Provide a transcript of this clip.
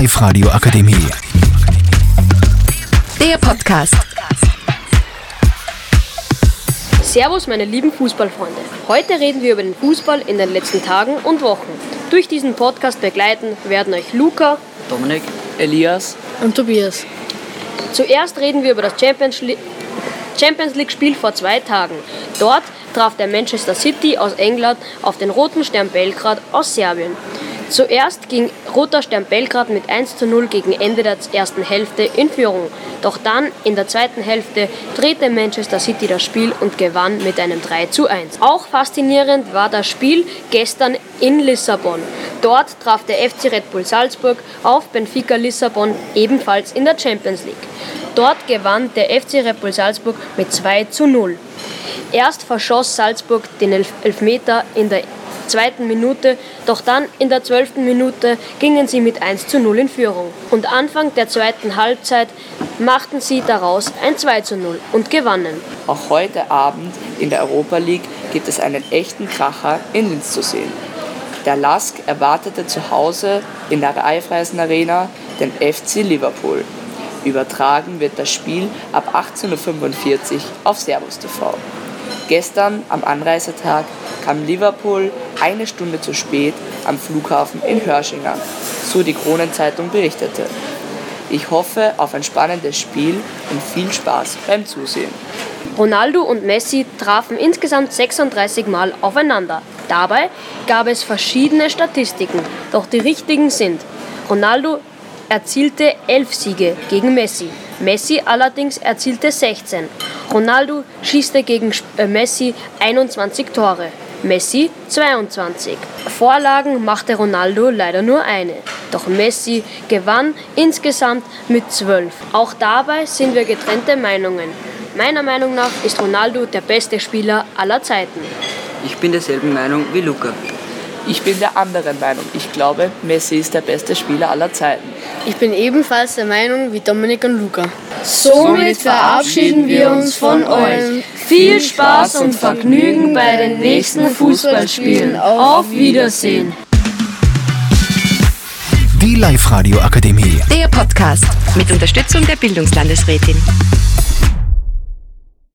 Live-Radio Akademie. Der Podcast. Servus, meine lieben Fußballfreunde. Heute reden wir über den Fußball in den letzten Tagen und Wochen. Durch diesen Podcast begleiten werden euch Luca Dominik, Elias und Tobias. Zuerst reden wir über das Champions League. Champions League-Spiel vor zwei Tagen. Dort traf der Manchester City aus England auf den Roten Stern Belgrad aus Serbien. Zuerst ging Roter Stern Belgrad mit 1 zu 0 gegen Ende der ersten Hälfte in Führung. Doch dann in der zweiten Hälfte drehte Manchester City das Spiel und gewann mit einem 3 zu 1. Auch faszinierend war das Spiel gestern in Lissabon. Dort traf der FC Red Bull Salzburg auf Benfica Lissabon ebenfalls in der Champions League. Dort gewann der FC Red Bull Salzburg mit 2 zu 0. Erst verschoss Salzburg den Elfmeter in der zweiten Minute, doch dann in der zwölften Minute gingen sie mit 1 zu 0 in Führung. Und Anfang der zweiten Halbzeit machten sie daraus ein 2 zu 0 und gewannen. Auch heute Abend in der Europa League gibt es einen echten Kracher in Linz zu sehen. Der Lask erwartete zu Hause in der Raiffeisen Arena den FC Liverpool. Übertragen wird das Spiel ab 18.45 Uhr auf Servus TV. Gestern am Anreisetag kam Liverpool eine Stunde zu spät am Flughafen in Hörsching an, so die Kronenzeitung berichtete. Ich hoffe auf ein spannendes Spiel und viel Spaß beim Zusehen. Ronaldo und Messi trafen insgesamt 36 Mal aufeinander. Dabei gab es verschiedene Statistiken, doch die richtigen sind Ronaldo erzielte 11 Siege gegen Messi, Messi allerdings erzielte 16. Ronaldo schießte gegen äh, Messi 21 Tore. Messi 22. Vorlagen machte Ronaldo leider nur eine. Doch Messi gewann insgesamt mit 12. Auch dabei sind wir getrennte Meinungen. Meiner Meinung nach ist Ronaldo der beste Spieler aller Zeiten. Ich bin derselben Meinung wie Luca. Ich bin der anderen Meinung. Ich glaube, Messi ist der beste Spieler aller Zeiten. Ich bin ebenfalls der Meinung wie Dominik und Luca. Somit verabschieden wir uns von euch. Viel Spaß und Vergnügen bei den nächsten Fußballspielen. Auf Wiedersehen. Die Live-Radio Akademie. Der Podcast mit Unterstützung der Bildungslandesrätin.